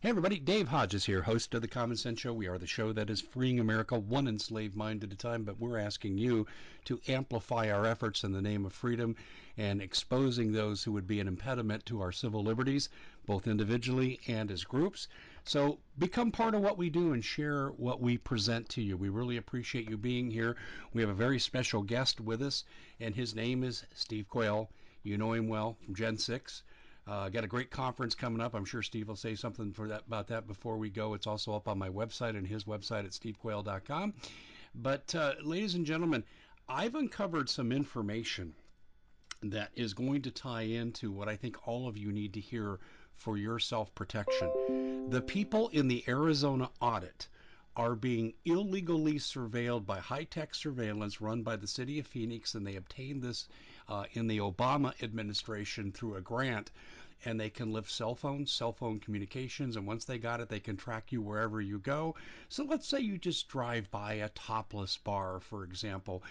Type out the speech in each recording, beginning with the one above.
Hey everybody, Dave Hodges here, host of the Common Sense Show. We are the show that is freeing America one enslaved mind at a time, but we're asking you to amplify our efforts in the name of freedom and exposing those who would be an impediment to our civil liberties, both individually and as groups. So become part of what we do and share what we present to you. We really appreciate you being here. We have a very special guest with us, and his name is Steve Quayle. You know him well from Gen 6. Uh, got a great conference coming up. I'm sure Steve will say something for that about that before we go. It's also up on my website and his website at stevequayle.com. But uh, ladies and gentlemen, I've uncovered some information that is going to tie into what I think all of you need to hear for your self protection. The people in the Arizona audit are being illegally surveilled by high tech surveillance run by the city of Phoenix, and they obtained this uh, in the Obama administration through a grant and they can lift cell phones, cell phone communications, and once they got it, they can track you wherever you go. So let's say you just drive by a topless bar, for example.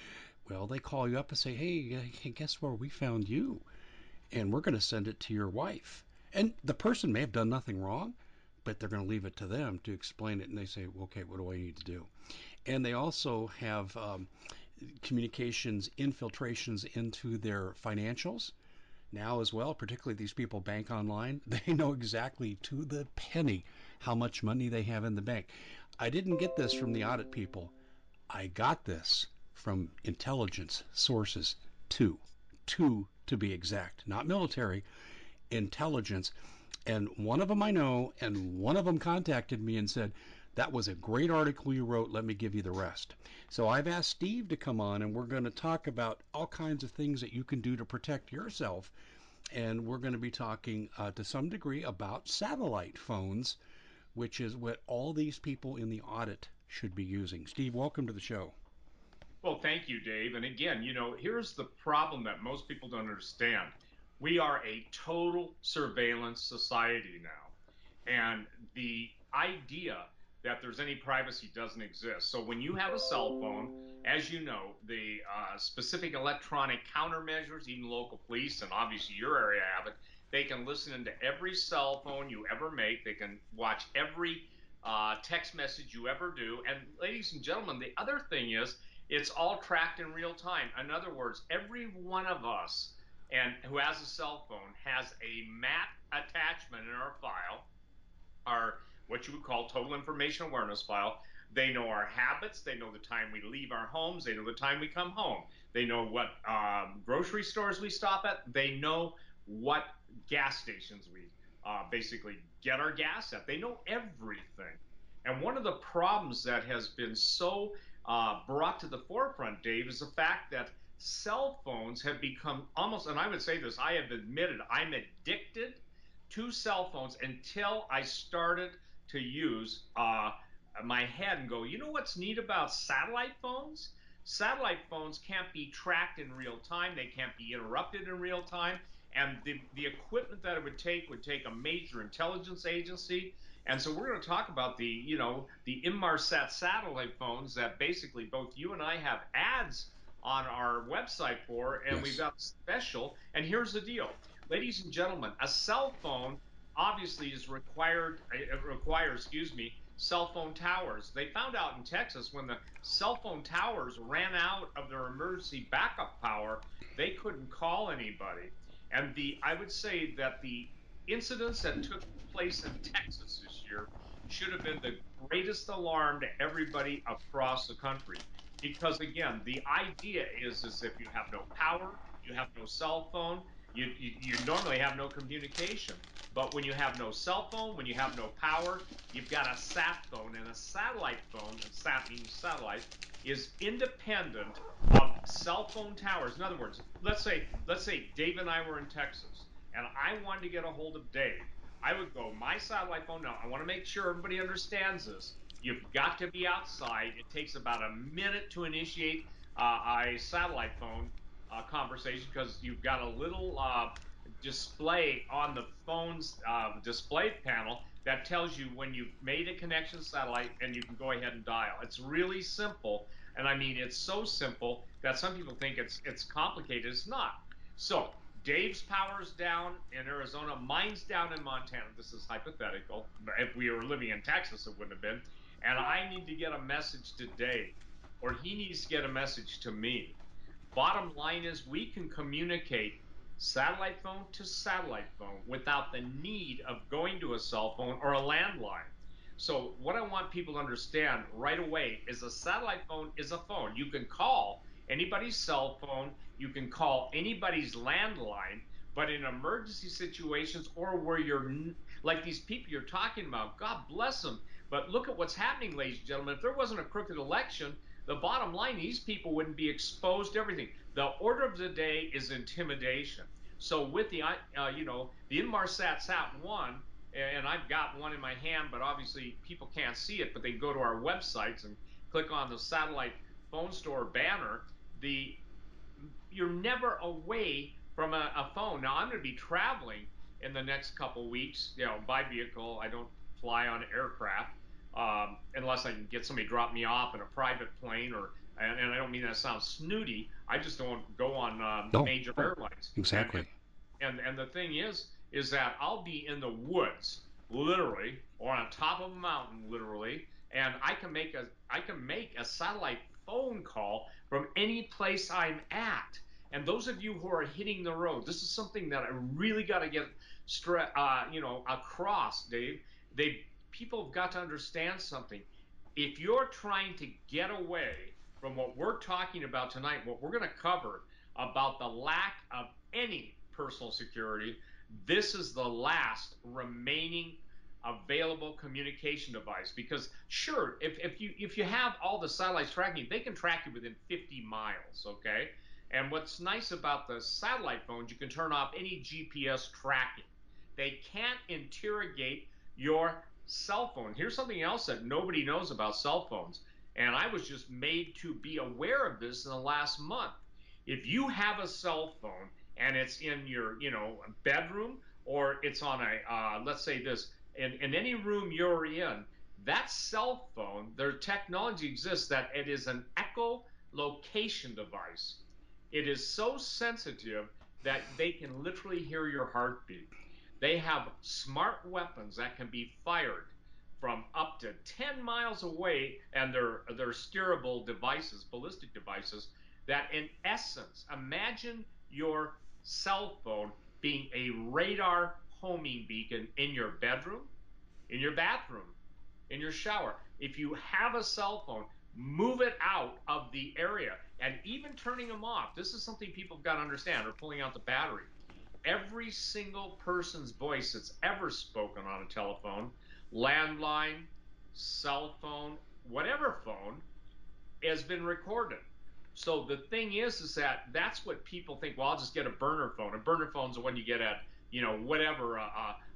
Well, they call you up and say, hey, guess where we found you? And we're going to send it to your wife. And the person may have done nothing wrong, but they're going to leave it to them to explain it. And they say, okay, what do I need to do? And they also have um, communications infiltrations into their financials now as well, particularly these people bank online, they know exactly to the penny how much money they have in the bank. I didn't get this from the audit people. I got this from intelligence sources, two, two to be exact, not military, intelligence. And one of them I know, and one of them contacted me and said, that was a great article you wrote. Let me give you the rest. So I've asked Steve to come on, and we're going to talk about all kinds of things that you can do to protect yourself. And we're going to be talking uh, to some degree about satellite phones, which is what all these people in the audit should be using. Steve, welcome to the show. Well, thank you, Dave. And again, you know, here's the problem that most people don't understand. We are a total surveillance society now. And the idea that there's any privacy doesn't exist. So when you have a cell phone, as you know, the uh, specific electronic countermeasures, even local police, and obviously your area have it, they can listen into every cell phone you ever make. They can watch every uh, text message you ever do. And ladies and gentlemen, the other thing is it's all tracked in real time. In other words, every one of us and who has a cell phone has a map attachment in our file, our what you would call total information awareness file. They know our habits. They know the time we leave our homes. They know the time we come home. They know what um, grocery stores we stop at. They know what gas stations we uh, basically get our gas at. They know everything. And one of the problems that has been so uh, brought to the forefront, Dave, is the fact that cell phones have become almost, and I would say this, I have admitted I'm addicted to cell phones until I started to use uh, my head and go, you know what's neat about satellite phones? Satellite phones can't be tracked in real time. They can't be interrupted in real time. And the, the equipment that it would take would take a major intelligence agency. And so we're going to talk about the, you know, the Inmarsat satellite phones that basically both you and I have ads on our website for, and yes. we've got special. And here's the deal, ladies and gentlemen, a cell phone obviously is required it requires excuse me cell phone towers. They found out in texas when the cell phone towers ran out of their emergency backup power they couldn't call anybody. And the i would say that the incidents that took place in texas this year should have been the greatest alarm to everybody across the country. Because again the idea is is if you have no power you have no cell phone you, you, you normally have no communication but when you have no cell phone, when you have no power, you've got a sat phone, and a satellite phone, sat means satellite, is independent of cell phone towers. In other words, let's say let's say Dave and I were in Texas, and I wanted to get a hold of Dave. I would go my satellite phone. Now I want to make sure everybody understands this. You've got to be outside. It takes about a minute to initiate uh, a satellite phone uh, conversation because you've got a little uh, display on the phone's uh, display panel that tells you when you've made a connection satellite and you can go ahead and dial. It's really simple, and I mean it's so simple that some people think it's it's complicated. It's not. So Dave's power's down in Arizona, mine's down in Montana. This is hypothetical. If we were living in Texas, it wouldn't have been. And I need to get a message to Dave, or he needs to get a message to me. Bottom line is, we can communicate satellite phone to satellite phone without the need of going to a cell phone or a landline. So, what I want people to understand right away is a satellite phone is a phone. You can call anybody's cell phone, you can call anybody's landline, but in emergency situations or where you're like these people you're talking about, God bless them. But look at what's happening, ladies and gentlemen. If there wasn't a crooked election, the bottom line, these people wouldn't be exposed to everything. The order of the day is intimidation. So with the, uh, you know, the Inmarsat Sat 1, and I've got one in my hand, but obviously people can't see it, but they go to our websites and click on the satellite phone store banner the you're never away from a, a phone. Now I'm going to be traveling in the next couple weeks, you know, by vehicle. I don't fly on aircraft um, unless I can get somebody to drop me off in a private plane or. And, and I don't mean that sounds snooty. I just don't go on um, no. major airlines. Exactly. And, and and the thing is, is that I'll be in the woods, literally, or on top of a mountain, literally, and I can make a I can make a satellite phone call from any place I'm at. And those of you who are hitting the road, this is something that I really got to get stre- uh, you know across, Dave. They people have got to understand something. If you're trying to get away from what we're talking about tonight, what we're going to cover about the lack of any personal security, this is the last remaining available communication device. Because sure if, if you if you have all the satellites tracking they can track you within 50 miles okay? And what's nice about the satellite phones you can turn off any gps tracking. They can't interrogate your cell phone here's something else that nobody knows about cell phones and i was just made to be aware of this in the last month if you have a cell phone and it's in your you know bedroom or it's on a uh, let's say this in, in any room you're in, that cell phone, their technology exists that it is an echolocation device. It is so sensitive that they can literally hear your heartbeat. They have smart weapons that can be fired from up to 10 miles away, and they're, they're steerable devices, ballistic devices, that in essence, imagine your cell phone being a radar homing beacon in your bedroom, in your bathroom, in your shower. If you have a cell phone, move it out of the area and even turning them off. This is something people have got to understand or pulling out the battery. Every single person's voice that's ever spoken on a telephone, landline, cell phone, whatever phone, has been recorded. So the thing is, is that that's what people think. Well, I'll just get a burner phone. A burner phone's the one you get at, you know, whatever, a,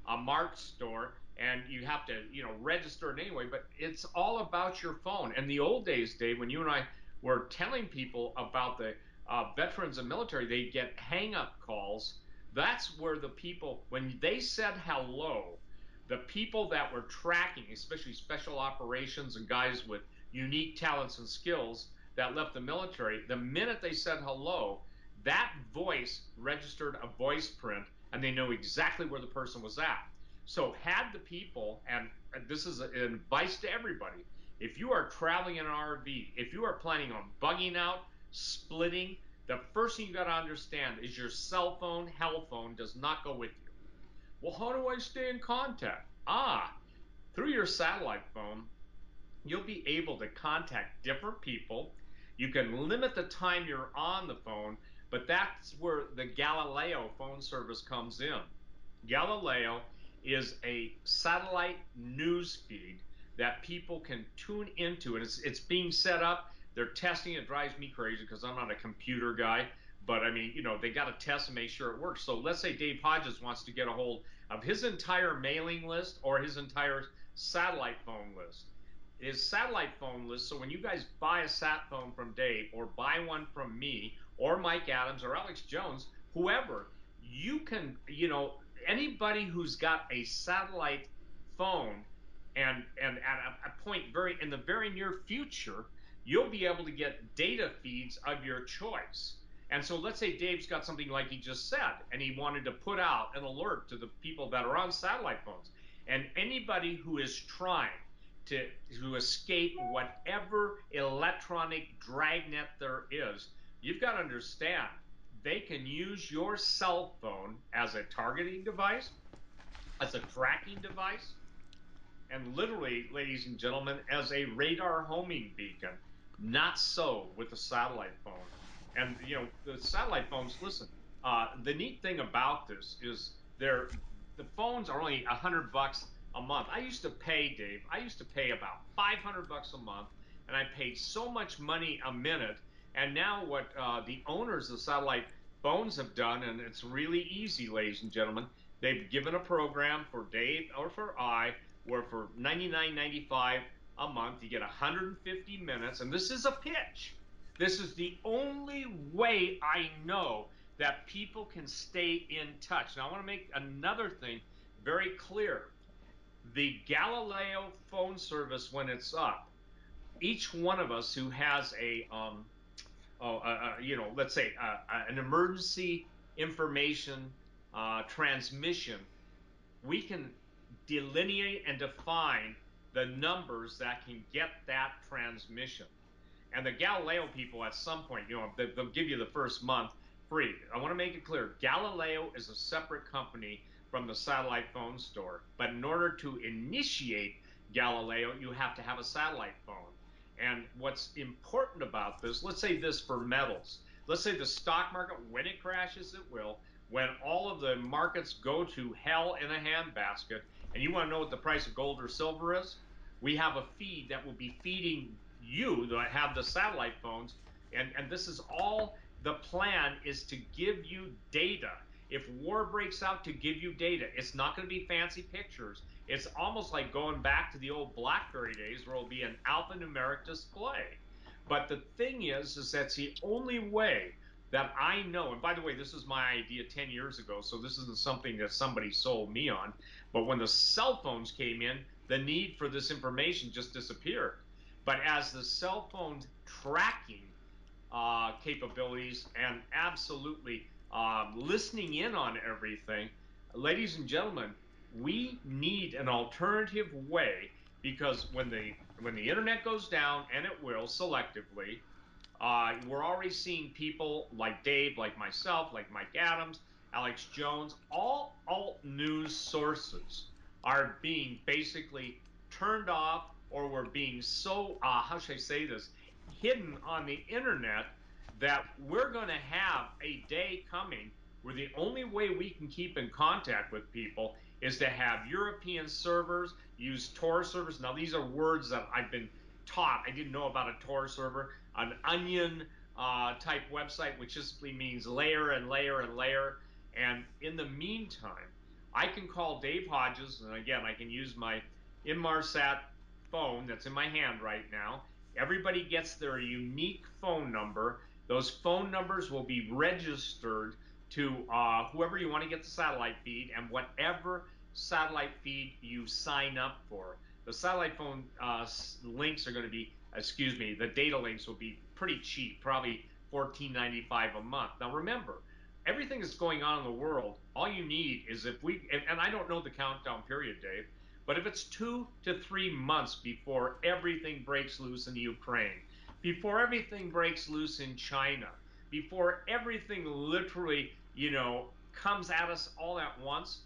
a, a Mart store and you have to you know register it anyway but it's all about your phone and the old days dave when you and i were telling people about the uh, veterans and military they get hang up calls that's where the people when they said hello the people that were tracking especially special operations and guys with unique talents and skills that left the military the minute they said hello that voice registered a voice print and they know exactly where the person was at. So, had the people, and this is advice to everybody if you are traveling in an RV, if you are planning on bugging out, splitting, the first thing you got to understand is your cell phone, hell phone does not go with you. Well, how do I stay in contact? Ah, through your satellite phone, you'll be able to contact different people. You can limit the time you're on the phone, but that's where the Galileo phone service comes in. Galileo is a satellite news feed that people can tune into, and it's it's being set up. They're testing. It drives me crazy because I'm not a computer guy. But I mean, you know, they got to test and make sure it works. So let's say Dave Hodges wants to get a hold of his entire mailing list or his entire satellite phone list. His satellite phone list. So when you guys buy a sat phone from Dave or buy one from me or Mike Adams or Alex Jones, whoever, you can, you know, anybody who's got a satellite phone and and at a, a point very in the very near future you'll be able to get data feeds of your choice And so let's say Dave's got something like he just said, and he wanted to put out an alert to the people that are on satellite phones. And anybody who is trying to, to escape whatever electronic dragnet there is, you've got to understand they can use your cell phone as a targeting device, as a tracking device, and literally, ladies and gentlemen, as a radar homing beacon. Not so with the satellite phone. And you know, the satellite phones. Listen, uh, the neat thing about this is they're the phones are only a hundred bucks a month. I used to pay, Dave. I used to pay about 500 bucks a month, and I paid so much money a minute. And now, what uh, the owners of satellite phones have done, and it's really easy, ladies and gentlemen, they've given a program for Dave or for I, where for 99.95 a month you get 150 minutes, and this is a pitch. This is the only way I know that people can stay in touch. Now, I want to make another thing very clear the Galileo phone service when it's up, each one of us who has a, um, oh, uh, you know, let's say uh, an emergency information uh, transmission, we can delineate and define the numbers that can get that transmission. And the Galileo people, at some point, you know, they'll give you the first month free. I want to make it clear Galileo is a separate company from the satellite phone store. But in order to initiate Galileo, you have to have a satellite phone. And what's important about this, let's say this for metals. Let's say the stock market, when it crashes, it will. When all of the markets go to hell in a handbasket, and you want to know what the price of gold or silver is, we have a feed that will be feeding you that have the satellite phones. And, and this is all the plan is to give you data if war breaks out to give you data, it's not going to be fancy pictures. It's almost like going back to the old BlackBerry days where it'll be an alphanumeric display. But the thing is, is that's the only way that I know. And by the way, this is my idea 10 years ago, so this isn't something that somebody sold me on. But when the cell phones came in, the need for this information just disappeared. But as the cell phone tracking uh, capabilities and absolutely um, listening in on everything, ladies and gentlemen, we need an alternative way because when the when the internet goes down, and it will selectively, uh, we're already seeing people like Dave, like myself, like Mike Adams, Alex Jones, all alt news sources are being basically turned off or we're being so uh, how should I say this hidden on the internet that we're going to have a day coming where the only way we can keep in contact with people is to have European servers use Tor servers. Now, these are words that I've been taught. I didn't know about a Tor server, an onion uh, type website, which simply means layer and layer and layer. And in the meantime, I can call Dave Hodges, and again, I can use my Inmarsat phone that's in my hand right now. Everybody gets their unique phone number those phone numbers will be registered to uh, whoever you want to get the satellite feed and whatever satellite feed you sign up for. The satellite phone uh, links are going to be, excuse me, the data links will be pretty cheap, probably $14.95 a month. Now remember, everything that's going on in the world, all you need is if we, and, and I don't know the countdown period, Dave, but if it's two to three months before everything breaks loose in Ukraine, before everything breaks loose in China, before everything literally, you know, comes at us all at once,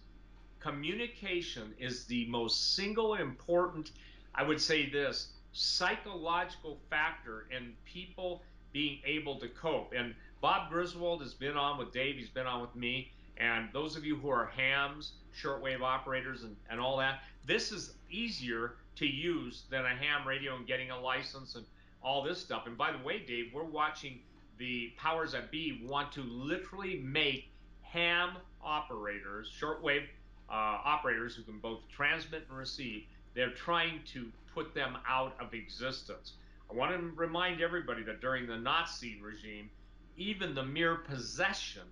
communication is the most single important, I would say this, psychological factor in people being able to cope. And Bob Griswold has been on with Dave, he's been on with me. And those of you who are hams, shortwave operators, and, and all that, this is easier to use than a ham radio and getting a license and all this stuff. And by the way, Dave, we're watching the powers that be want to literally make ham operators, shortwave uh, operators who can both transmit and receive, they're trying to put them out of existence. I want to remind everybody that during the Nazi regime, even the mere possession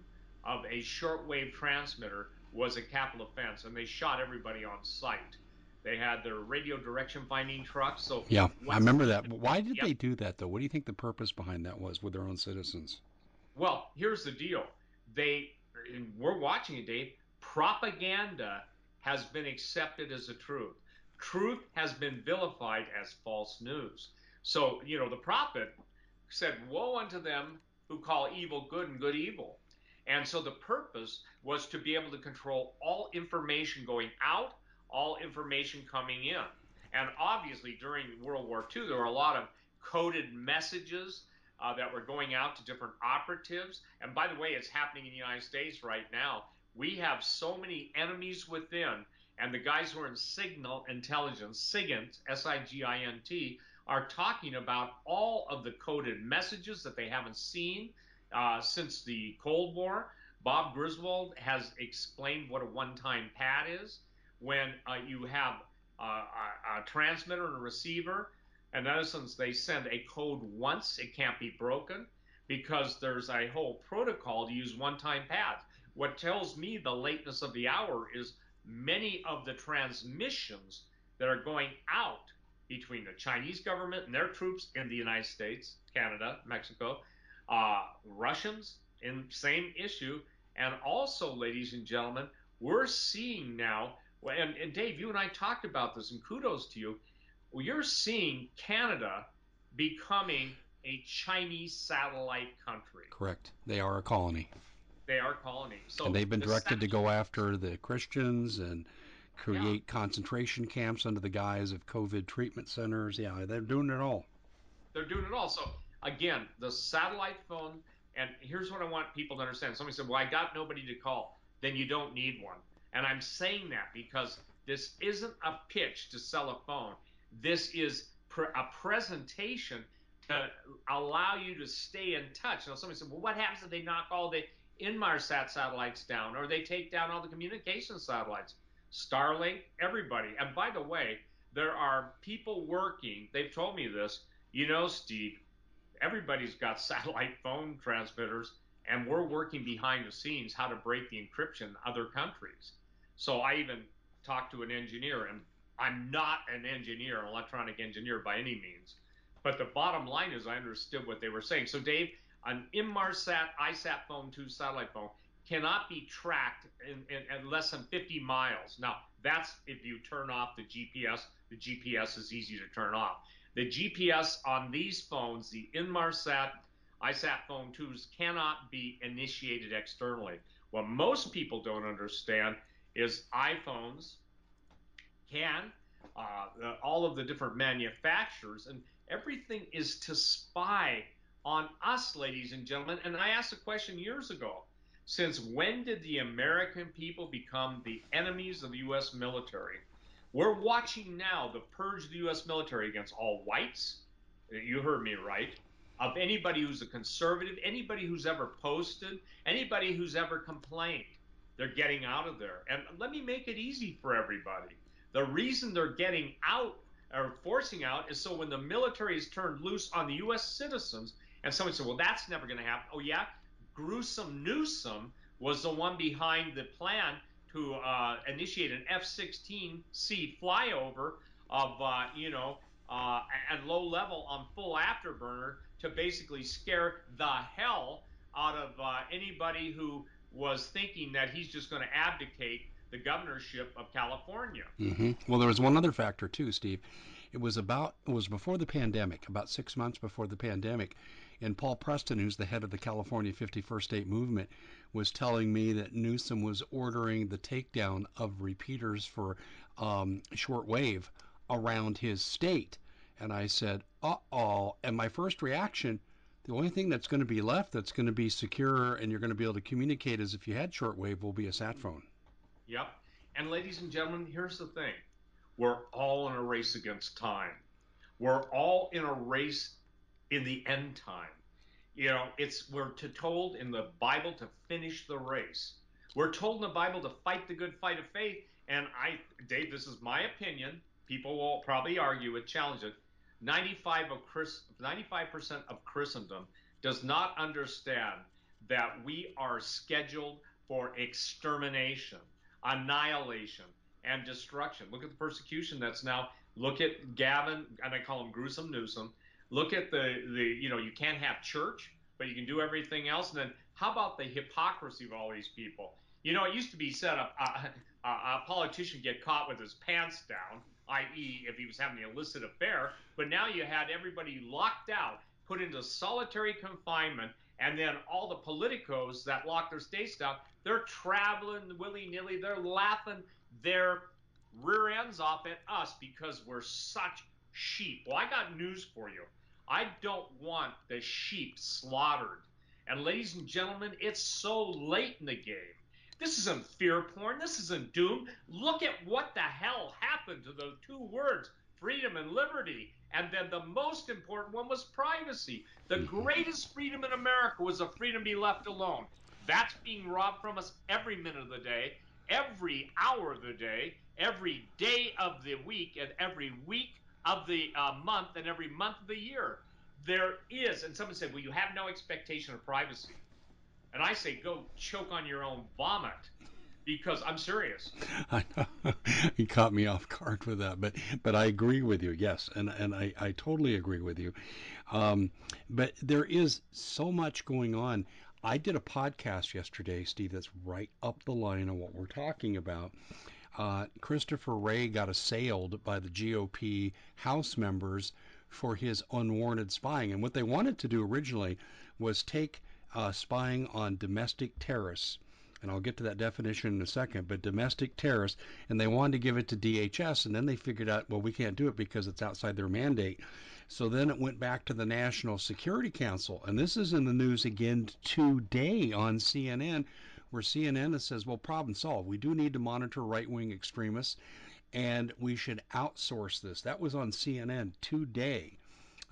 of a shortwave transmitter was a capital offense, and they shot everybody on sight. They had their radio direction finding trucks. So yeah, I remember that. Why did yep. they do that though? What do you think the purpose behind that was with their own citizens? Well, here's the deal. They, we're watching it, Dave. Propaganda has been accepted as a truth. Truth has been vilified as false news. So, you know, the prophet said, Woe unto them who call evil good and good evil. And so the purpose was to be able to control all information going out, all information coming in. And obviously, during World War II, there were a lot of coded messages uh, that were going out to different operatives. And by the way, it's happening in the United States right now. We have so many enemies within, and the guys who are in signal intelligence, SIGINT, S I G I N T, are talking about all of the coded messages that they haven't seen uh, since the Cold War. Bob Griswold has explained what a one time pad is. When uh, you have uh, a, a, transmitter and a receiver, and in essence, they send a code once, it can't be broken because there's a whole protocol to use one time pads. What tells me the lateness of the hour is many of the transmissions that are going out between the Chinese government and their troops in the United States, Canada, Mexico, uh, Russians in same issue, and also, ladies and gentlemen, we're seeing now. And, and Dave, you and I talked about this, and kudos to you. Well, you're seeing Canada becoming a Chinese satellite country. Correct. They are a colony. They are colonies. So and they've been directed to go after the Christians and create concentration camps under the guise of COVID treatment centers. Yeah, they're doing it all. They're doing it all. So again, the satellite phone, and here's what I want people to understand. Somebody said, Well, I got nobody to call. Then you don't need one. And I'm saying that because this isn't a pitch to sell a phone. This is a presentation to allow you to stay in touch. Now, somebody said, Well, what happens if they knock all the Inmarsat satellites down or they take down all the communication satellites? Starlink, everybody. And by the way, there are people working, they've told me this. You know, Steve, everybody's got satellite phone transmitters, and we're working behind the scenes how to break the encryption in other countries. So I even talked to an engineer, and I'm not an engineer, an electronic engineer by any means. But the bottom line is, I understood what they were saying. So, Dave, an Inmarsat ISAT phone 2 satellite phone cannot be tracked in, in, in, less than 50 miles. Now, that's if you turn off the GPS. The GPS is easy to turn off. The GPS on these phones, the Inmarsat ISAT phone 2s, cannot be initiated externally. What most people don't understand is iPhones can, uh, all of the different manufacturers, and everything is to spy on us, ladies and gentlemen. And I asked a question years ago since when did the American people become the enemies of the U.S. military? We're watching now the purge of the U.S. military against all whites. You heard me right. Of anybody who's a conservative, anybody who's ever posted, anybody who's ever complained, they're getting out of there. And let me make it easy for everybody. The reason they're getting out or forcing out is so when the military is turned loose on the U.S. citizens, and somebody said, well, that's never going to happen. Oh, yeah? Gruesome Newsom was the one behind the plan to uh, initiate an F-16C flyover of uh, you know uh, at low level on full afterburner to basically scare the hell out of uh, anybody who was thinking that he's just going to abdicate the governorship of California. Mm-hmm. Well, there was one other factor too, Steve. It was about it was before the pandemic, about six months before the pandemic, and Paul Preston, who's the head of the California 51st State Movement, was telling me that Newsom was ordering the takedown of repeaters for um, shortwave around his state. And I said, uh oh. And my first reaction, the only thing that's going to be left that's going to be secure and you're going to be able to communicate is if you had shortwave will be a sat phone. Yep. And ladies and gentlemen, here's the thing we're all in a race against time. We're all in a race in the end time. You know, it's we're to told in the Bible to finish the race. We're told in the Bible to fight the good fight of faith. And I, Dave, this is my opinion. People will probably argue it, challenge it. 95 of Chris, 95% of Christendom does not understand that we are scheduled for extermination, annihilation, and destruction. Look at the persecution that's now. Look at Gavin, and I call him Gruesome Newsom. Look at the the you know you can't have church but you can do everything else. And then how about the hypocrisy of all these people? You know, it used to be said a, a, a politician get caught with his pants down, i.e., if he was having an illicit affair. But now you had everybody locked out, put into solitary confinement, and then all the politicos that lock their states down, they're traveling willy nilly. They're laughing their rear ends off at us because we're such sheep. Well, I got news for you. I don't want the sheep slaughtered. And ladies and gentlemen, it's so late in the game. This isn't fear porn. This isn't doom. Look at what the hell happened to those two words, freedom and liberty. And then the most important one was privacy. The greatest freedom in America was the freedom to be left alone. That's being robbed from us every minute of the day, every hour of the day, every day of the week, and every week of the uh, month, and every month of the year. There is, and someone said, well, you have no expectation of privacy. And I say, go choke on your own vomit because I'm serious. I know. you caught me off guard with that, but but I agree with you. Yes, and and I I totally agree with you. Um, but there is so much going on. I did a podcast yesterday, Steve. That's right up the line of what we're talking about. Uh, Christopher Wray got assailed by the GOP House members for his unwarranted spying, and what they wanted to do originally was take uh, spying on domestic terrorists. And I'll get to that definition in a second, but domestic terrorists, and they wanted to give it to DHS, and then they figured out, well, we can't do it because it's outside their mandate. So then it went back to the National Security Council, and this is in the news again today on CNN, where CNN says, well, problem solved. We do need to monitor right wing extremists, and we should outsource this. That was on CNN today,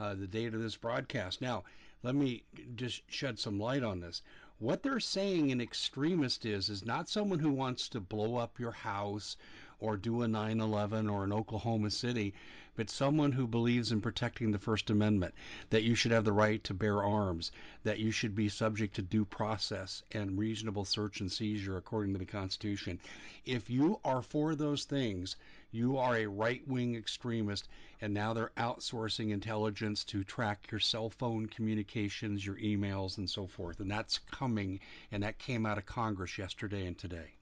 uh, the date of this broadcast. Now, let me just shed some light on this. What they're saying an extremist is is not someone who wants to blow up your house or do a 9/11 or an Oklahoma City, but someone who believes in protecting the First Amendment, that you should have the right to bear arms, that you should be subject to due process and reasonable search and seizure according to the Constitution. If you are for those things, you are a right wing extremist, and now they're outsourcing intelligence to track your cell phone communications, your emails, and so forth. And that's coming, and that came out of Congress yesterday and today.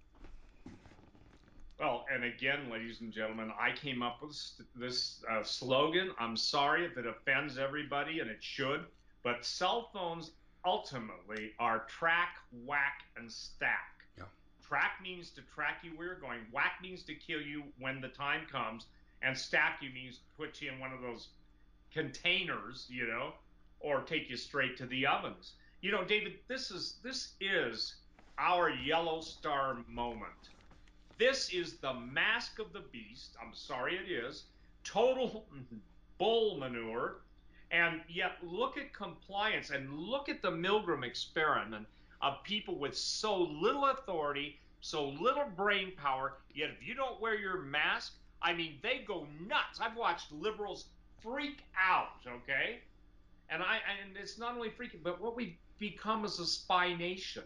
And again, ladies and gentlemen, I came up with this uh, slogan. I'm sorry if it offends everybody, and it should, but cell phones ultimately are track, whack, and stack. Yeah. Track means to track you where you're going. Whack means to kill you when the time comes, and stack you means to put you in one of those containers, you know, or take you straight to the ovens. You know, David, this is this is our yellow star moment. This is the mask of the beast. I'm sorry it is. Total bull manure. And yet look at compliance and look at the Milgram experiment of people with so little authority, so little brain power, yet if you don't wear your mask, I mean, they go nuts. I've watched liberals freak out, okay? And I and it's not only freaking, but what we've become is a spy nation.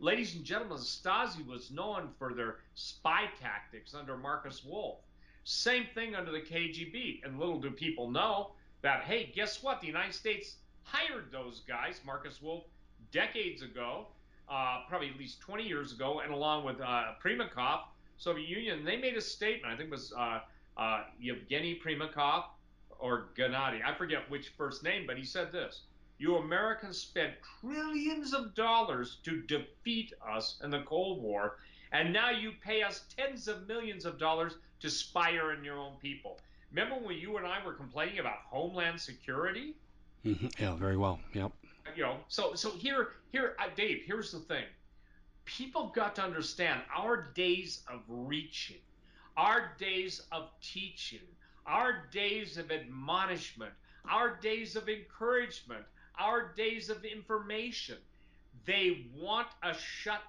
Ladies and gentlemen, Stasi was known for their spy tactics under Markus Wolf. Same thing under the KGB. And little do people know that, hey, guess what? The United States hired those guys, Markus Wolf decades ago, uh, probably at least 20 years ago, and along with uh, Primakov, Soviet Union, they made a statement. I think it was uh, uh, Yevgeny Primakov or Gennady. I forget which first name, but he said this: "You Americans spent trillions of dollars to defeat us in the Cold War, and now you pay us tens of millions of dollars to spy on your own people." Remember when you and I were complaining about Homeland Security? Mm-hmm. Yeah, very well. Yep you know, so so here here uh, Dave, here's the thing. People got to understand our days of reaching, our days of teaching, our days of admonishment, our days of encouragement, our days of information. They want us shut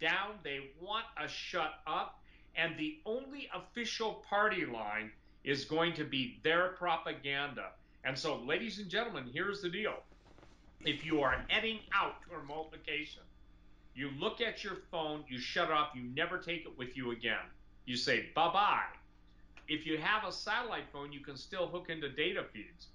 down, they want us shut up, and the only official party line is going to be their propaganda. And so, ladies and gentlemen, here's the deal if you are heading out to remote location, you look at your phone, you shut off, you never take it with you again. You say bye bye. If you have a satellite phone, you can still hook into data feeds.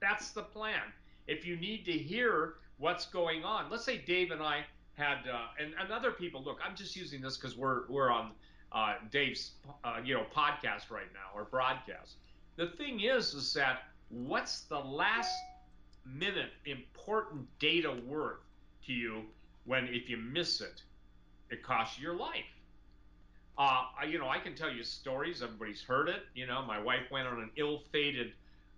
That's the plan. If you need to hear what's going on. Let's say Dave and I had, uh, and, and other people. Look, I'm just using this because we're we're on uh, Dave's uh, you know podcast right now or broadcast. The thing is, is that what's the last minute important data worth to you when if you miss it, it costs you your life. Uh, you know, I can tell you stories. Everybody's heard it. You know, my wife went on an ill-fated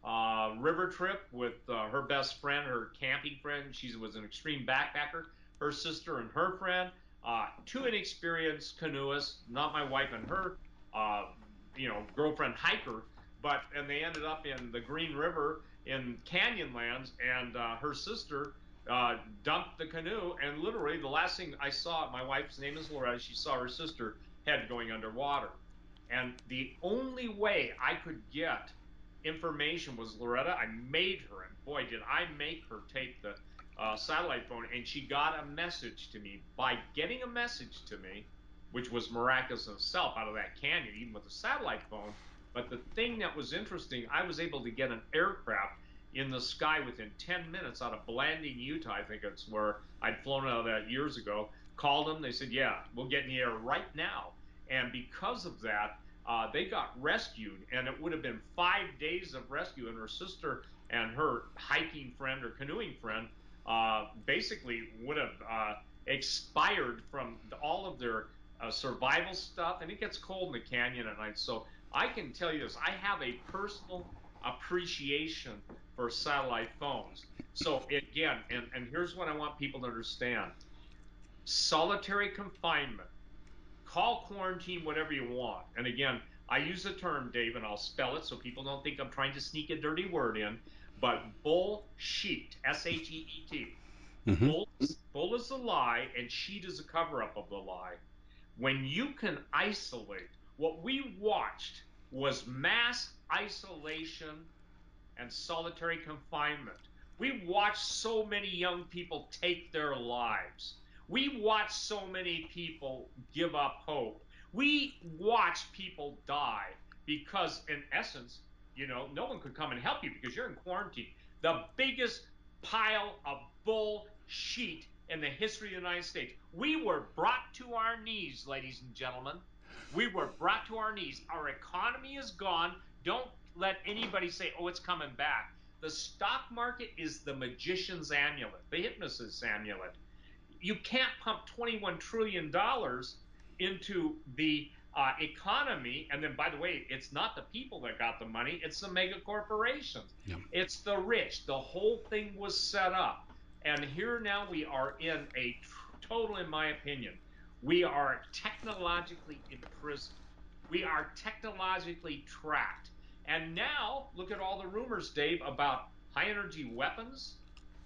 uh, river trip with uh, her best friend, her camping friend. She was an extreme backpacker. Her sister and her friend, uh, two inexperienced canoeists, not my wife and her, uh, you know, girlfriend hiker, but and they ended up in the Green River in Canyonlands, and uh, her sister uh, dumped the canoe, and literally the last thing I saw, my wife's name is Loretta. She saw her sister head going underwater, and the only way I could get information was Loretta. I made her, and boy, did I make her take the uh, satellite phone, and she got a message to me. By getting a message to me, which was miraculous in itself out of that canyon, even with a satellite phone. But the thing that was interesting, I was able to get an aircraft in the sky within 10 minutes out of Blanding, Utah. I think it's where I'd flown out of that years ago. Called them. They said, "Yeah, we'll get in the air right now." And because of that, uh, they got rescued, and it would have been five days of rescue. And her sister and her hiking friend or canoeing friend uh, basically would have uh, expired from all of their uh, survival stuff. And it gets cold in the canyon at night, so I can tell you this: I have a personal appreciation for satellite phones. So again, and, and here's what I want people to understand: solitary confinement call quarantine whatever you want. And again, I use the term, Dave, and I'll spell it so people don't think I'm trying to sneak a dirty word in. But bullshit, S H E E T. Mm-hmm. Bull, bull is a lie, and sheet is a cover up of the lie. When you can isolate, what we watched was mass isolation and solitary confinement. We watched so many young people take their lives. We watch so many people give up hope. We watch people die because, in essence, you know, no one could come and help you because you're in quarantine. The biggest pile of bullshit in the history of the United States. We were brought to our knees, ladies and gentlemen. We were brought to our knees. Our economy is gone. Don't let anybody say, oh, it's coming back. The stock market is the magician's amulet, the hypnotist's amulet you can't pump 21 trillion dollars into the uh, economy. And then, by the way, it's not the people that got the money; it's the mega corporations. It's the rich. The whole thing was set up, and here now we are in a tr- total, in my opinion, we are technologically imprisoned. We are technologically trapped. And now, look at all the rumors, Dave, about high energy weapons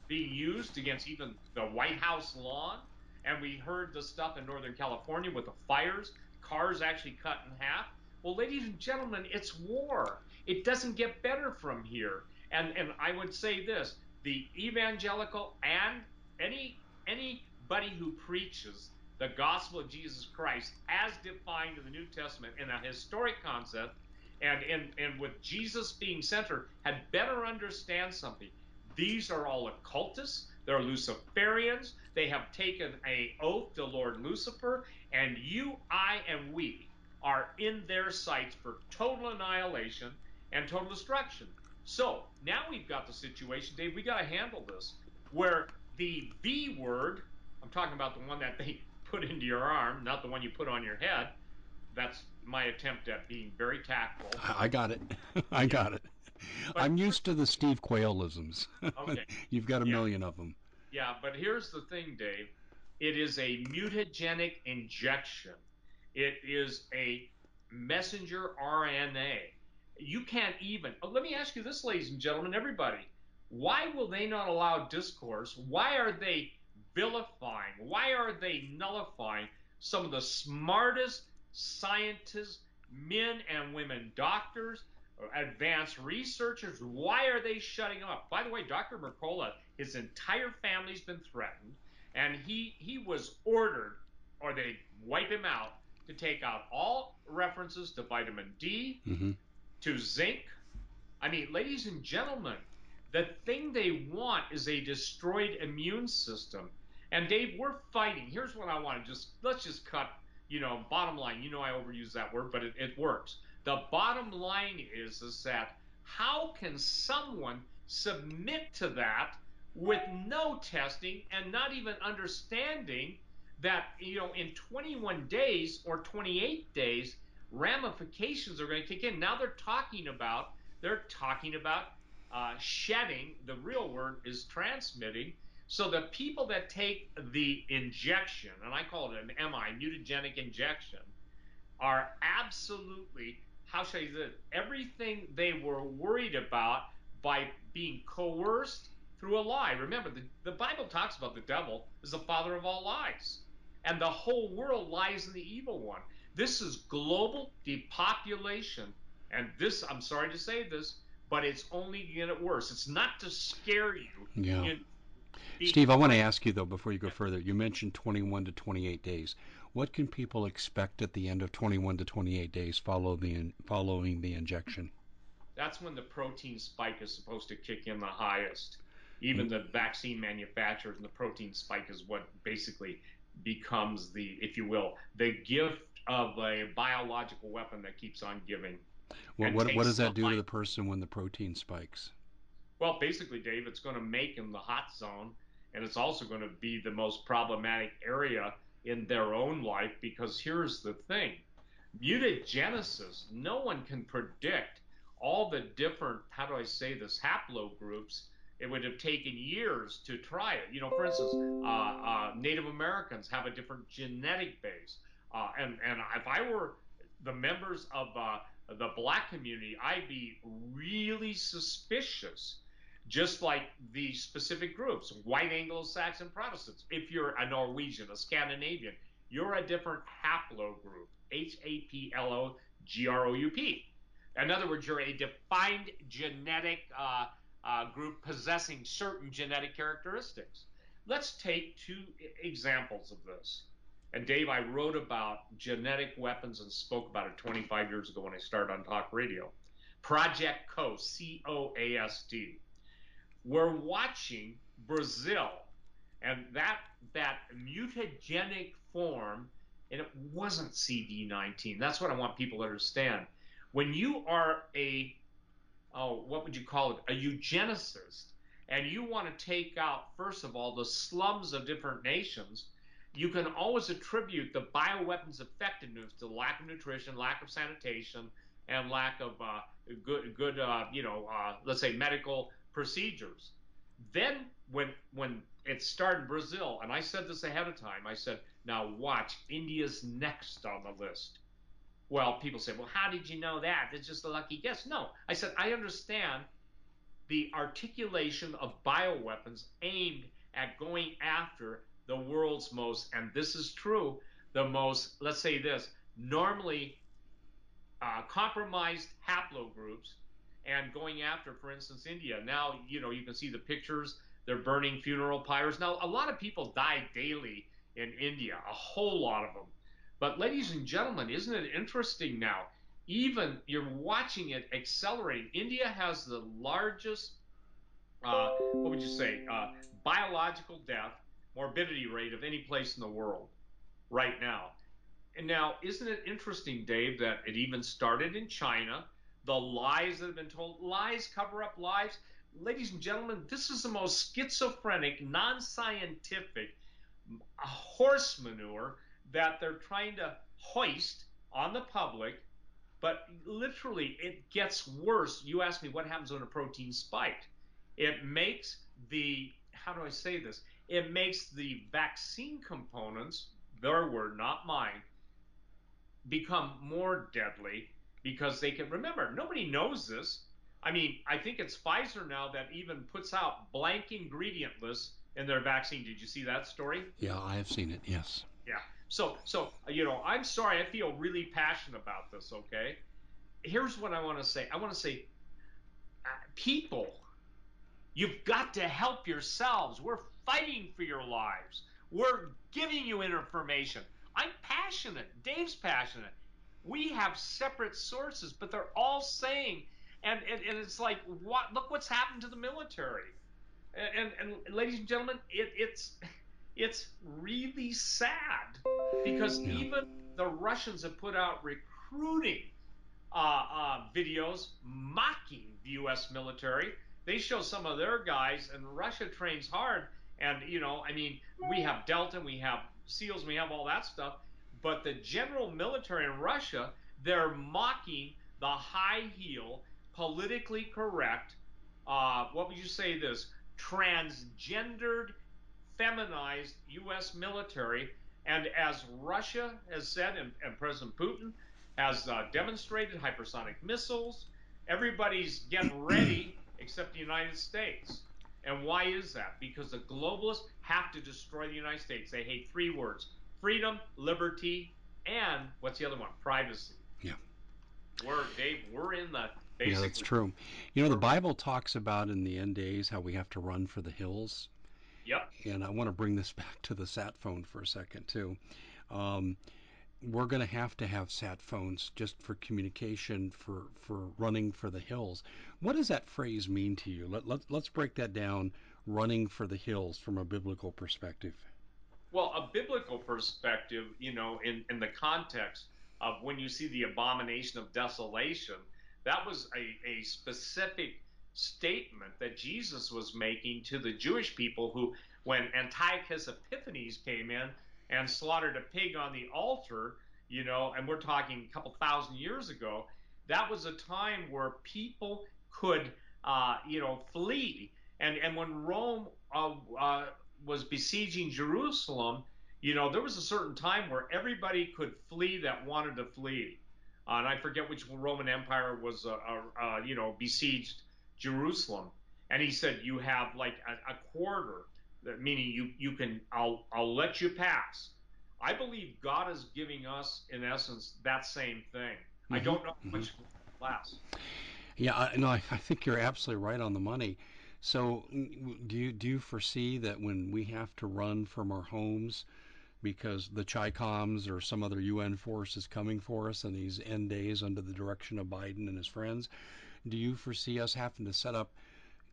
being used against even the White House lawn. And we heard the stuff in Northern California with the fires, cars actually cut in half. Well, ladies and gentlemen, it's war. It doesn't get better from here. And and I would say this: the evangelical and any anybody who preaches the gospel of Jesus Christ as defined in the New Testament in a historic concept and, and, and with Jesus being center had better understand something. These are all occultists. They're Luciferians. They have taken a oath to Lord Lucifer, and you, I, and we are in their sights for total annihilation and total destruction. So now we've got the situation, Dave. We got to handle this where the V word. I'm talking about the one that they put into your arm, not the one you put on your head. That's my attempt at being very tactful. I got it. I got it. I'm used to the Steve Quayleisms. Okay. You've got a yeah. million of them. Yeah, but here's the thing, Dave. It is a mutagenic injection. It is a messenger RNA. You can't even. Oh, let me ask you this, ladies and gentlemen, everybody. Why will they not allow discourse? Why are they vilifying? Why are they nullifying some of the smartest scientists, men and women doctors, advanced researchers. Why are they shutting up? By the way, Dr. Mercola, his entire family's been threatened, and he he was ordered, or they wipe him out, to take out all references to vitamin D, mm-hmm. to zinc. I mean, ladies and gentlemen, The thing they want is a destroyed immune system. And Dave, we're fighting. Here's what I want to just let's just cut, you know, bottom line. You know I overuse that word, but it, it works. The bottom line is is that how can someone submit to that with no testing and not even understanding that you know in 21 days or 28 days ramifications are going to kick in? Now they're talking about they're talking about uh, shedding the real word is transmitting. So the people that take the injection and i call it an mi mutagenic injection are absolutely how should i say this everything they were worried about by being coerced through a lie remember the, the bible talks about the devil as the father of all lies and the whole world lies in the evil one. This is global depopulation. And this, I'm sorry to say this, but it's only going to get worse. It's not to scare you. Yeah. Steve, I want to ask you though before you go further. You mentioned 21 to 28 days. What can people expect at the end of 21 to 28 days follow the following the injection? That's when the protein spike is supposed to kick in the highest. Even mm-hmm. the vaccine manufacturers and the protein spike is what basically becomes the, if you will, the gift of a biological weapon that keeps on giving. Well, what, what does that do to the person when the protein spikes? Well, basically, Dave, it's going to make in the hot zone, and it's also going to be the most problematic area in their own life because here's the thing mutagenesis, no one can predict all the different, how do I say this, haplogroups it would have taken years to try it. You know, for instance, uh, uh, Native Americans have a different genetic base, uh, and and if I were the members of uh, the black community, I'd be really suspicious. Just like the specific groups, white Anglo-Saxon Protestants. If you're a Norwegian, a Scandinavian, you're a different haplogroup. H A P L O G R O U P. In other words, you're a defined genetic uh, uh, group possessing certain genetic characteristics. Let's take two examples of this. And Dave, I wrote about genetic weapons and spoke about it 25 years ago when I started on talk radio. Project COAST, C O A S T. We're watching Brazil and that that mutagenic form, and it wasn't CD19. That's what I want people to understand. When you are a oh, what would you call it, a eugenicist, and you want to take out, first of all, the slums of different nations, you can always attribute the bioweapons effectiveness to lack of nutrition, lack of sanitation, and lack of uh, good, good uh, you know, uh, let's say medical procedures. Then when when it started in Brazil, and I said this ahead of time, I said, now watch, India's next on the list. Well, people say, well, how did you know that? It's just a lucky guess. No, I said, I understand the articulation of bioweapons aimed at going after the world's most, and this is true, the most, let's say this, normally uh, compromised haplogroups and going after, for instance, India. Now, you know, you can see the pictures. They're burning funeral pyres. Now, a lot of people die daily in India, a whole lot of them. But, ladies and gentlemen, isn't it interesting now? Even you're watching it accelerating. India has the largest, uh, what would you say, uh, biological death morbidity rate of any place in the world right now. And now, isn't it interesting, Dave, that it even started in China? The lies that have been told, lies cover up lies. Ladies and gentlemen, this is the most schizophrenic, non scientific horse manure that they're trying to hoist on the public, but literally it gets worse. You ask me what happens when a protein spiked. It makes the, how do I say this? It makes the vaccine components, their word, not mine, become more deadly because they can remember nobody knows this. I mean, I think it's Pfizer now that even puts out blank ingredient lists in their vaccine. Did you see that story? Yeah, I have seen it. Yes. Yeah. So, so you know, I'm sorry. I feel really passionate about this. Okay. Here's what I want to say. I want to say, uh, people, you've got to help yourselves. We're fighting for your lives. We're giving you information. I'm passionate. Dave's passionate. We have separate sources, but they're all saying and, and, and it's like, what? Look what's happened to the military. And, and, and ladies and gentlemen, it, it's it's really sad because yeah. even the Russians have put out recruiting uh, uh, videos mocking the U.S. military. They show some of their guys, and Russia trains hard. And you know, I mean, we have Delta, we have SEALs, we have all that stuff. But the general military in Russia, they're mocking the high heel, politically correct. Uh, what would you say? This transgendered, feminized U.S. military. And as Russia has said, and, and President Putin has uh, demonstrated hypersonic missiles, everybody's getting ready except the United States. And why is that? Because the globalists have to destroy the United States. They hate three words freedom, liberty, and what's the other one? Privacy. Yeah. We're, Dave, we're in the yeah, that's true. You know, the Bible talks about in the end days how we have to run for the hills. Yep. And I want to bring this back to the sat phone for a second too. Um, we're going to have to have sat phones just for communication for for running for the hills. What does that phrase mean to you? Let, let let's break that down. Running for the hills from a biblical perspective. Well, a biblical perspective, you know, in in the context of when you see the abomination of desolation, that was a, a specific statement that Jesus was making to the Jewish people who, when Antiochus Epiphanes came in and slaughtered a pig on the altar, you know, and we're talking a couple thousand years ago, that was a time where people could, uh, you know, flee. And, and when Rome uh, uh, was besieging Jerusalem, you know, there was a certain time where everybody could flee that wanted to flee. Uh, and I forget which Roman Empire was, uh, uh, uh, you know, besieged Jerusalem. And he said, you have like a, a quarter, meaning you, you can, I'll, I'll let you pass. I believe God is giving us, in essence, that same thing. Mm-hmm. I don't know how much mm-hmm. lasts. Yeah, I, no, I, I think you're absolutely right on the money. So, do you do you foresee that when we have to run from our homes, because the Chicoms or some other UN force is coming for us in these end days under the direction of Biden and his friends. Do you foresee us having to set up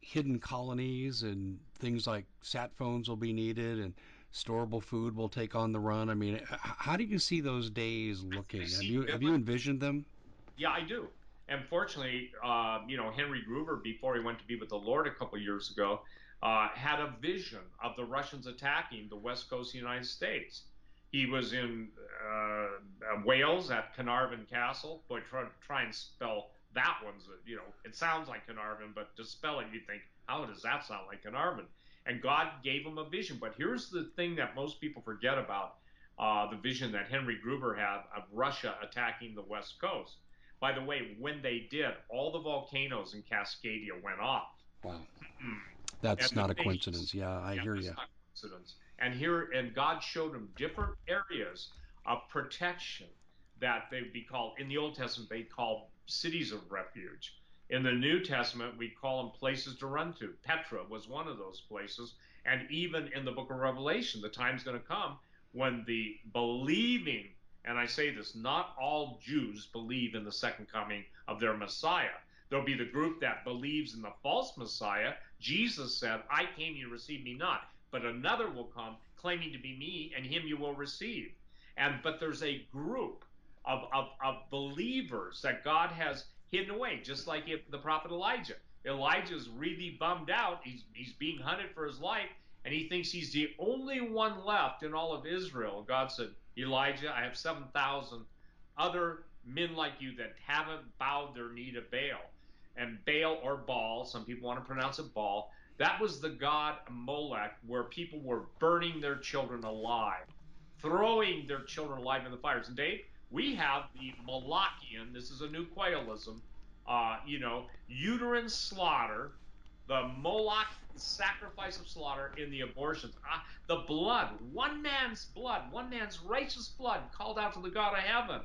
hidden colonies and things like sat phones will be needed and storable food will take on the run? I mean, how do you see those days looking? Have you have you envisioned them? Yeah, I do. And fortunately, uh, you know, Henry Gruver, before he went to be with the Lord a couple years ago, uh, had a vision of the Russians attacking the west coast of the United States. He was in uh, Wales at Carnarvon Castle. Boy, try, try and spell that one's, you know, it sounds like Carnarvon, but to spell it, you think, how does that sound like Carnarvon? And God gave him a vision. But here's the thing that most people forget about uh, the vision that Henry Gruver had of Russia attacking the West Coast. By the way, when they did, all the volcanoes in Cascadia went off. Wow. Mm-hmm. That's and not a coincidence. Yeah, I yeah, hear you. coincidence. And here, and God showed them different areas of protection that they'd be called in the Old Testament. They called cities of refuge. In the New Testament, we call them places to run to. Petra was one of those places. And even in the book of Revelation, the time's going to come when the believing, and I say this, not all Jews believe in the second coming of their Messiah. There'll be the group that believes in the false Messiah. Jesus said, I came, you receive me not. But another will come claiming to be me, and him you will receive. And but there's a group of, of, of believers that God has hidden away, just like if the prophet Elijah. Elijah's really bummed out. He's he's being hunted for his life, and he thinks he's the only one left in all of Israel. God said, Elijah, I have seven thousand other men like you that haven't bowed their knee to Baal and Baal or Baal, some people want to pronounce it Baal, that was the god Molech where people were burning their children alive, throwing their children alive in the fires. And Dave, we have the Molochian, this is a new quailism, uh, you know, uterine slaughter, the Moloch sacrifice of slaughter in the abortions. Uh, the blood, one man's blood, one man's righteous blood called out to the God of heaven.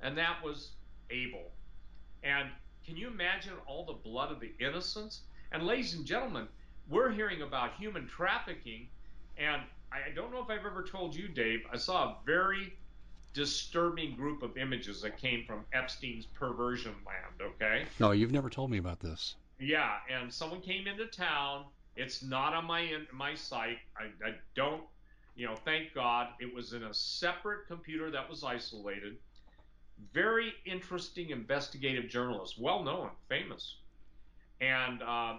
And that was Abel. And can you imagine all the blood of the innocents? And ladies and gentlemen, we're hearing about human trafficking, and I don't know if I've ever told you, Dave. I saw a very disturbing group of images that came from Epstein's perversion land, okay? No, you've never told me about this. Yeah, and someone came into town. It's not on my my site. I, I don't, you know, thank God it was in a separate computer that was isolated. Very interesting investigative journalist, well known, famous. And uh,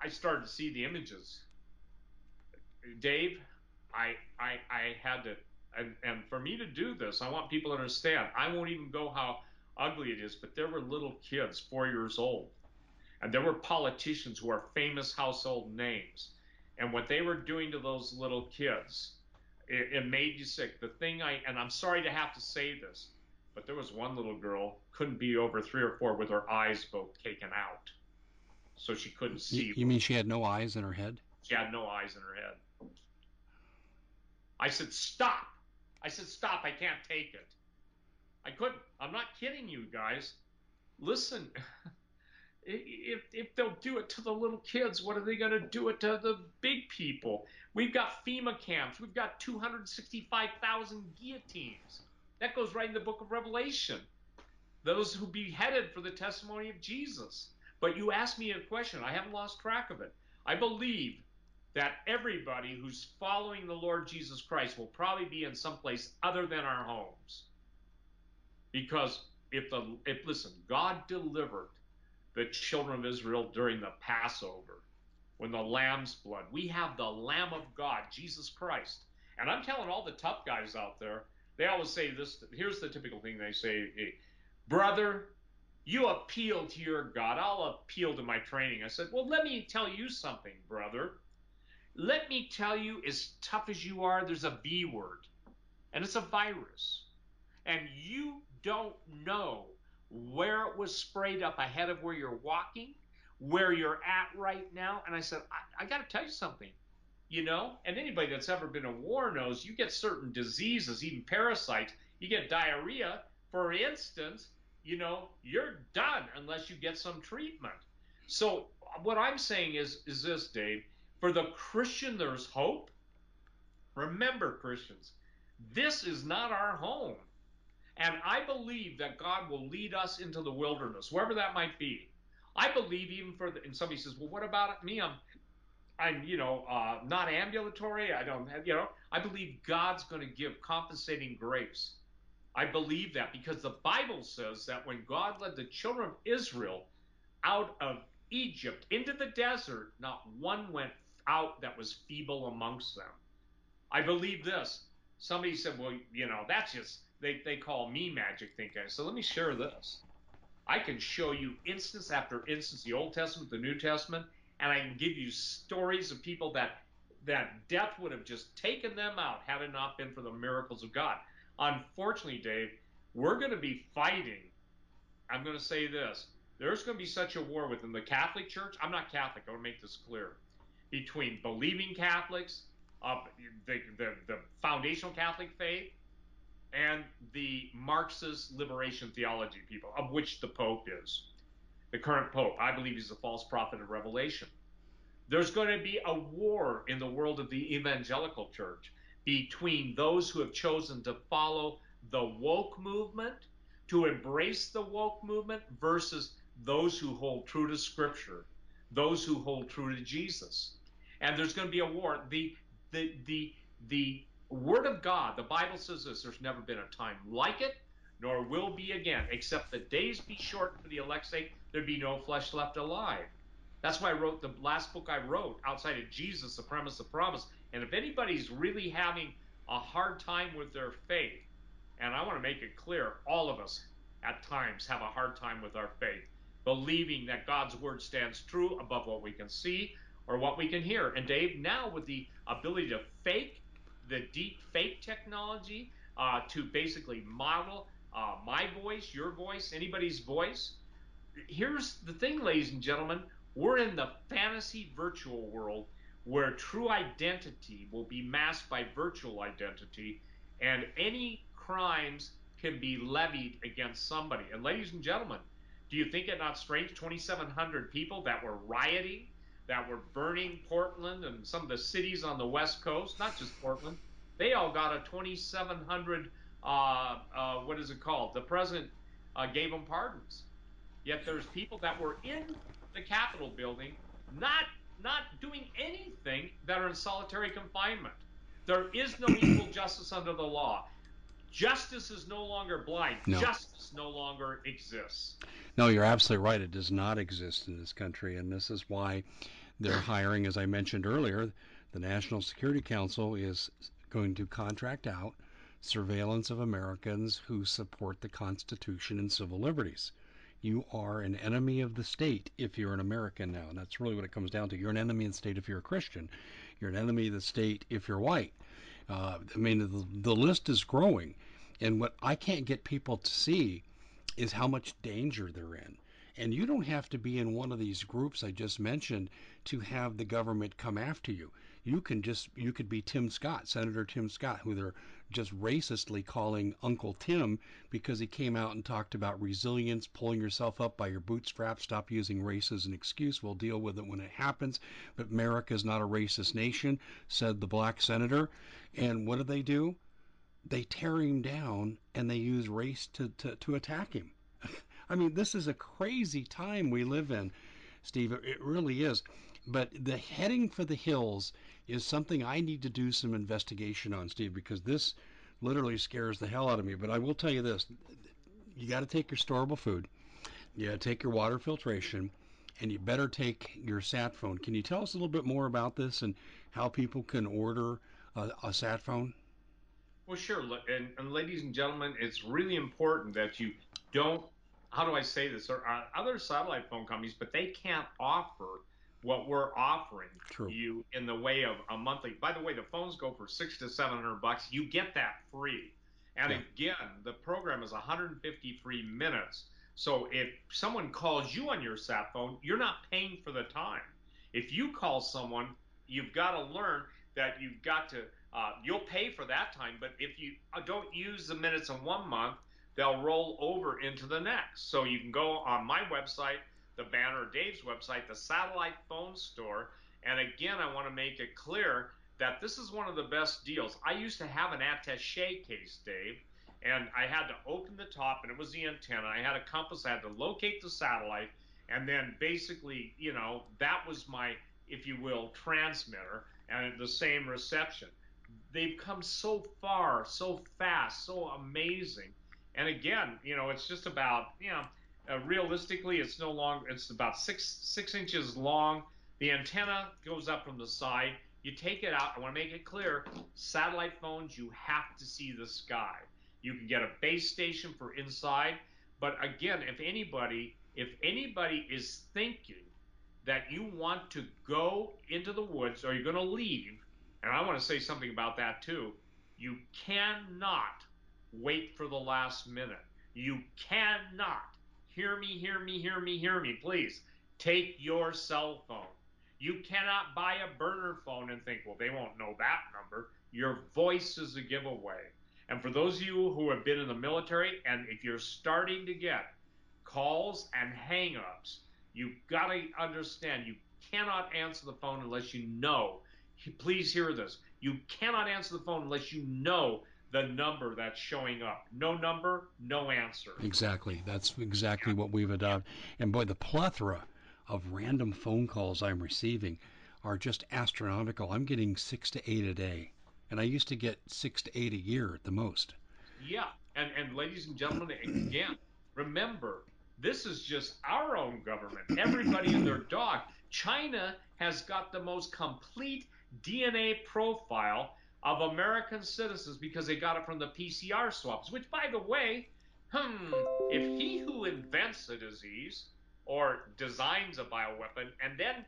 I started to see the images. Dave, I I I had to and, and for me to do this, I want people to understand. I won't even go how ugly it is, but there were little kids, four years old, and there were politicians who are famous household names, and what they were doing to those little kids, it, it made you sick. The thing I and I'm sorry to have to say this, but there was one little girl couldn't be over three or four with her eyes both taken out, so she couldn't see. You mean she had no eyes in her head? She had no eyes in her head. I said, stop. I said, stop, I can't take it. I couldn't. I'm not kidding you guys. Listen, if, if they'll do it to the little kids, what are they going to do it to the big people? We've got FEMA camps. We've got 265,000 guillotines. That goes right in the book of Revelation. Those who beheaded for the testimony of Jesus. But you asked me a question. I haven't lost track of it. I believe that everybody who's following the Lord Jesus Christ will probably be in some place other than our homes. Because if the if listen, God delivered the children of Israel during the Passover when the lamb's blood. We have the Lamb of God, Jesus Christ. And I'm telling all the tough guys out there, they always say this. Here's the typical thing they say, hey, brother, you appeal to your God. I'll appeal to my training. I said, well, let me tell you something, brother. Let me tell you, as tough as you are, there's a B word, and it's a virus. And you don't know where it was sprayed up ahead of where you're walking, where you're at right now. And I said, I, I got to tell you something, you know? And anybody that's ever been in war knows you get certain diseases, even parasites. You get diarrhea, for instance, you know, you're done unless you get some treatment. So uh, what I'm saying is, is this, Dave for the Christian, there's hope. Remember, Christians, this is not our home. And I believe that God will lead us into the wilderness, wherever that might be. I believe even for the, and somebody says, well, what about me? I'm, I'm, you know, uh, not ambulatory. I don't have, you know, I believe God's going to give compensating grace. I believe that because the Bible says that when God led the children of Israel out of Egypt into the desert, not one went out that was feeble amongst them. I believe this. Somebody said, well, you know, that's just, they, they call me magic thinking. So let me share this. I can show you instance after instance, the Old Testament, the New Testament, and I can give you stories of people that that death would have just taken them out had it not been for the miracles of God. Unfortunately, Dave, we're going to be fighting. I'm going to say this. There's going to be such a war within the Catholic Church. I'm not Catholic. I want to make this clear between believing Catholics, uh, the, the, the foundational Catholic faith, and the Marxist liberation theology people, of which the Pope is. The current Pope, I believe he's a false prophet of Revelation. There's going to be a war in the world of the evangelical church between those who have chosen to follow the woke movement, to embrace the woke movement, versus those who hold true to Scripture, those who hold true to Jesus and there's going to be a war. The the the the word of God, the Bible says this: there's never been a time like it, nor will be again, except the days be short for the elect's sake. There'd be no flesh left alive. That's why I wrote the last book I wrote outside of Jesus, the premise of promise. And if anybody's really having a hard time with their faith, and I want to make it clear, all of us at times have a hard time with our faith, believing that God's word stands true above what we can see, or what we can hear. And Dave, now with the ability to fake the deep fake technology uh, to basically model uh, my voice, your voice, anybody's voice. Here's the thing, ladies and gentlemen we're in the fantasy virtual world where true identity will be masked by virtual identity, and any crimes can be levied against somebody. And, ladies and gentlemen, do you think it not strange 2,700 people that were rioting that were burning Portland and some of the cities on the West Coast, not just Portland. They all got a 2,700 uh, uh, what is it called? The president uh, gave them pardons. Yet there's people that were in the Capitol building not not doing anything that are in solitary confinement. There is no equal justice under the law. Justice is no longer blind. No. Justice no longer exists. No, you're absolutely right. It does not exist in this country, and this is why they're hiring, as I mentioned earlier, the National Security Council is going to contract out surveillance of Americans who support the Constitution and civil liberties. You are an enemy of the state if you're an American now. And that's really what it comes down to. You're an enemy of the state if you're a Christian. You're an enemy of the state if you're white. Uh, I mean, the, the list is growing. And what I can't get people to see is how much danger they're in. And you don't have to be in one of these groups I just mentioned to have the government come after you. You can just you could be Tim Scott, Senator Tim Scott, who they're just racistly calling Uncle Tim because he came out and talked about resilience, pulling yourself up by your bootstraps, stop using race as an excuse. We'll deal with it when it happens. But America is not a racist nation, said the black senator. And what do they do? They tear him down and they use race to, to, to attack him. I mean, this is a crazy time we live in, Steve. It really is. But the heading for the hills is something I need to do some investigation on, Steve, because this literally scares the hell out of me. But I will tell you this you got to take your storable food, you take your water filtration, and you better take your sat phone. Can you tell us a little bit more about this and how people can order a, a sat phone? Well, sure. And, and, ladies and gentlemen, it's really important that you don't, how do I say this? There are other satellite phone companies, but they can't offer what we're offering True. you in the way of a monthly. By the way, the phones go for six to seven hundred bucks. You get that free. And yeah. again, the program is 150 free minutes. So if someone calls you on your sat phone, you're not paying for the time. If you call someone, you've got to learn that you've got to. Uh, you'll pay for that time, but if you uh, don't use the minutes in one month, they'll roll over into the next. So you can go on my website the banner Dave's website, the satellite phone store. And again, I want to make it clear that this is one of the best deals. I used to have an attache case, Dave, and I had to open the top, and it was the antenna. I had a compass, I had to locate the satellite, and then basically, you know, that was my, if you will, transmitter, and the same reception. They've come so far, so fast, so amazing. And again, you know, it's just about, you know, uh, realistically, it's no longer. It's about six six inches long. The antenna goes up from the side. You take it out. I want to make it clear: satellite phones, you have to see the sky. You can get a base station for inside, but again, if anybody if anybody is thinking that you want to go into the woods or you're going to leave, and I want to say something about that too, you cannot wait for the last minute. You cannot Hear me, hear me, hear me, hear me, please. Take your cell phone. You cannot buy a burner phone and think, well, they won't know that number. Your voice is a giveaway. And for those of you who have been in the military, and if you're starting to get calls and hangups, you've got to understand you cannot answer the phone unless you know. Please hear this. You cannot answer the phone unless you know the number that's showing up. No number, no answer. Exactly. That's exactly what we've adopted. And boy, the plethora of random phone calls I'm receiving are just astronomical. I'm getting six to eight a day. And I used to get six to eight a year at the most. Yeah. And, and ladies and gentlemen, again, remember, this is just our own government. Everybody and their dog. China has got the most complete DNA profile of American citizens because they got it from the PCR swabs, which, by the way, hmm, if he who invents a disease or designs a bioweapon and then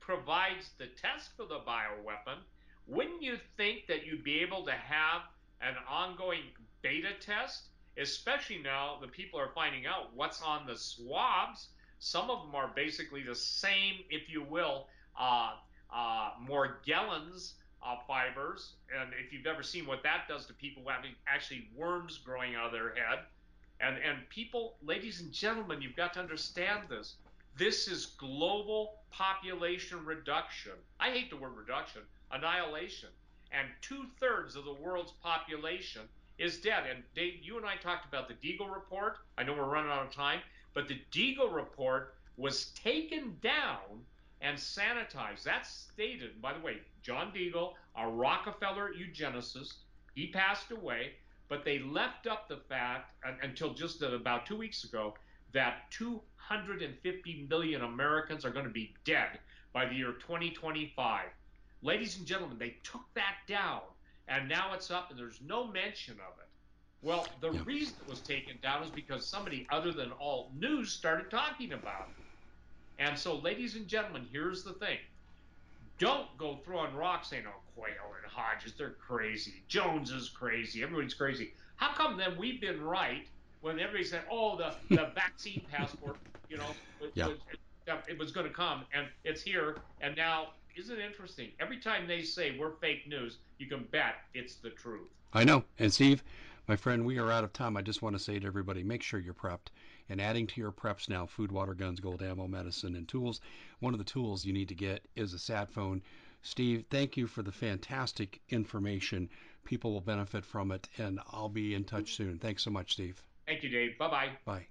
provides the test for the bioweapon, wouldn't you think that you'd be able to have an ongoing beta test? Especially now the people are finding out what's on the swabs. Some of them are basically the same, if you will, uh, uh, Morgellons uh, fibers. And if you've ever seen what that does to people having actually worms growing out of their head, and, and people, ladies and gentlemen, you've got to understand this. This is global population reduction. I hate the word reduction, annihilation. And two thirds of the world's population is dead. And Dave, you and I talked about the Deagel report. I know we're running out of time, but the Deagel report was taken down and sanitized. That's stated, by the way, John Deagle, a Rockefeller eugenicist, he passed away, but they left up the fact until just about two weeks ago that 250 million Americans are going to be dead by the year 2025. Ladies and gentlemen, they took that down, and now it's up, and there's no mention of it. Well, the yeah. reason it was taken down is because somebody other than Alt News started talking about it. And so, ladies and gentlemen, here's the thing. Don't go throwing rocks saying, oh, Quayle and Hodges, they're crazy. Jones is crazy. Everybody's crazy. How come then we've been right when everybody said, oh, the, the vaccine passport, you know, yeah. was, it was going to come and it's here. And now, isn't it interesting? Every time they say we're fake news, you can bet it's the truth. I know. And Steve, my friend, we are out of time. I just want to say to everybody make sure you're prepped and adding to your preps now food, water, guns, gold, ammo, medicine, and tools. One of the tools you need to get is a sat phone. Steve, thank you for the fantastic information. People will benefit from it, and I'll be in touch soon. Thanks so much, Steve. Thank you, Dave. Bye-bye. Bye.